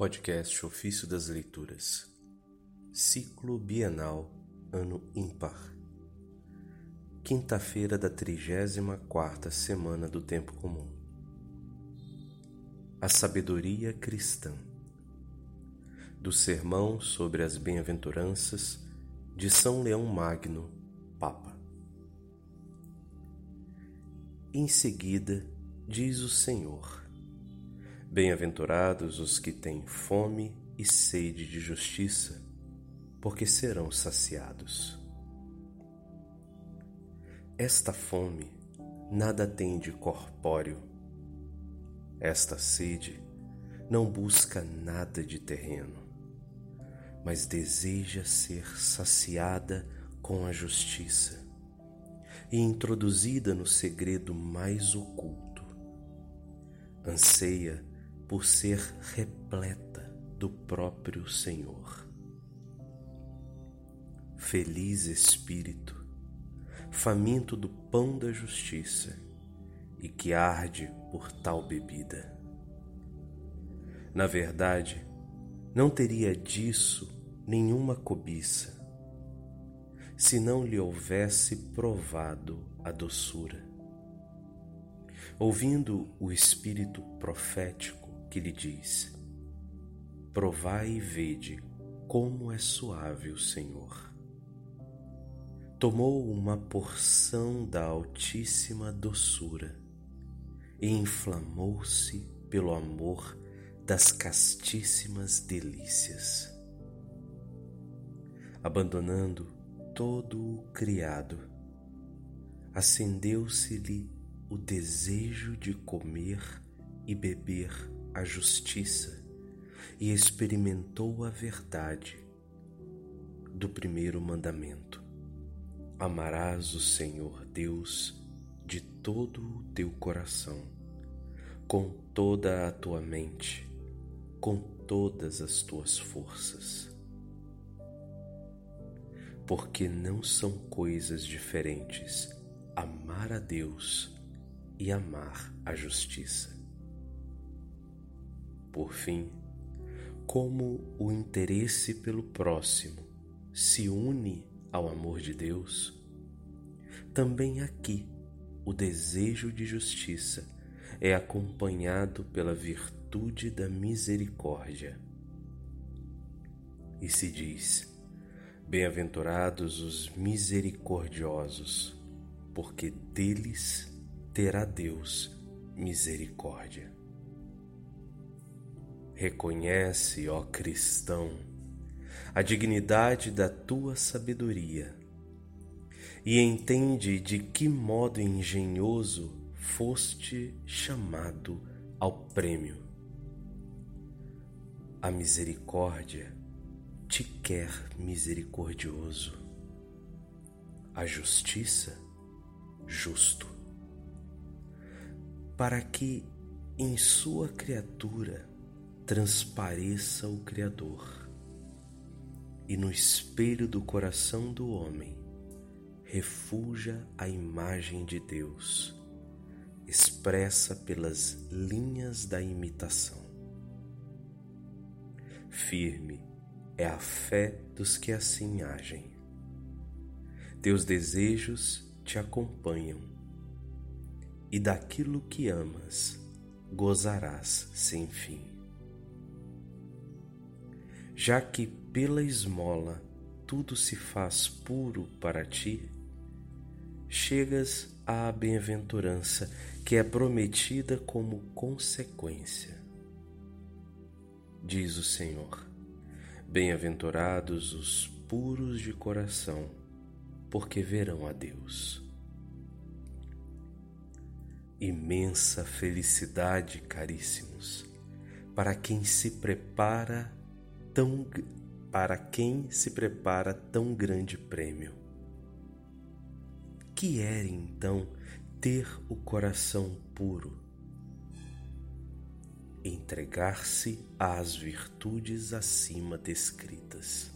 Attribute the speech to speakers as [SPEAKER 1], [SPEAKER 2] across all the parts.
[SPEAKER 1] Podcast Ofício das Leituras. Ciclo Bienal Ano Ímpar. Quinta-feira da trigésima quarta semana do Tempo Comum. A Sabedoria Cristã. Do Sermão sobre as Bem-aventuranças de São Leão Magno, Papa. Em seguida, diz o Senhor Bem-aventurados os que têm fome e sede de justiça, porque serão saciados. Esta fome nada tem de corpóreo. Esta sede não busca nada de terreno, mas deseja ser saciada com a justiça e introduzida no segredo mais oculto. Anseia por ser repleta do próprio Senhor. Feliz espírito, faminto do pão da justiça e que arde por tal bebida. Na verdade, não teria disso nenhuma cobiça, se não lhe houvesse provado a doçura. Ouvindo o espírito profético, que lhe diz: Provai e vede como é suave o Senhor. Tomou uma porção da altíssima doçura e inflamou-se pelo amor das castíssimas delícias. Abandonando todo o criado, acendeu-se-lhe o desejo de comer e beber a justiça e experimentou a verdade do primeiro mandamento: Amarás o Senhor Deus de todo o teu coração, com toda a tua mente, com todas as tuas forças. Porque não são coisas diferentes amar a Deus e amar a justiça. Por fim, como o interesse pelo próximo se une ao amor de Deus, também aqui o desejo de justiça é acompanhado pela virtude da misericórdia. E se diz: Bem-aventurados os misericordiosos, porque deles terá Deus misericórdia. Reconhece, ó cristão, a dignidade da tua sabedoria e entende de que modo engenhoso foste chamado ao prêmio. A misericórdia te quer misericordioso, a justiça, justo, para que em sua criatura transpareça o Criador, e no espelho do coração do homem refuja a imagem de Deus, expressa pelas linhas da imitação. Firme é a fé dos que assim agem. Teus desejos te acompanham, e daquilo que amas gozarás sem fim já que pela esmola tudo se faz puro para ti, chegas à bem-aventurança que é prometida como consequência. Diz o Senhor: Bem-aventurados os puros de coração, porque verão a Deus. Imensa felicidade, caríssimos, para quem se prepara tão para quem se prepara tão grande prêmio. Que é então ter o coração puro, entregar-se às virtudes acima descritas.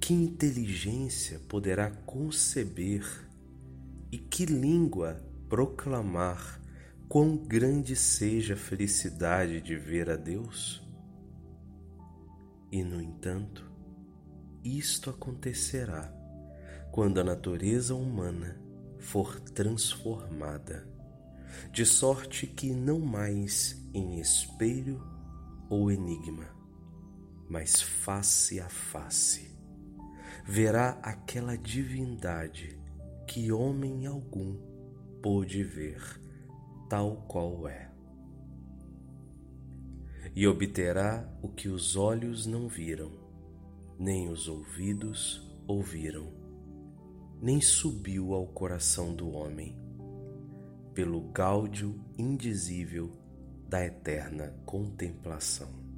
[SPEAKER 1] Que inteligência poderá conceber e que língua proclamar quão grande seja a felicidade de ver a Deus? E, no entanto, isto acontecerá quando a natureza humana for transformada, de sorte que não mais em espelho ou enigma, mas face a face, verá aquela divindade que homem algum pôde ver tal qual é. E obterá o que os olhos não viram, nem os ouvidos ouviram, nem subiu ao coração do homem, pelo gáudio indizível da eterna contemplação.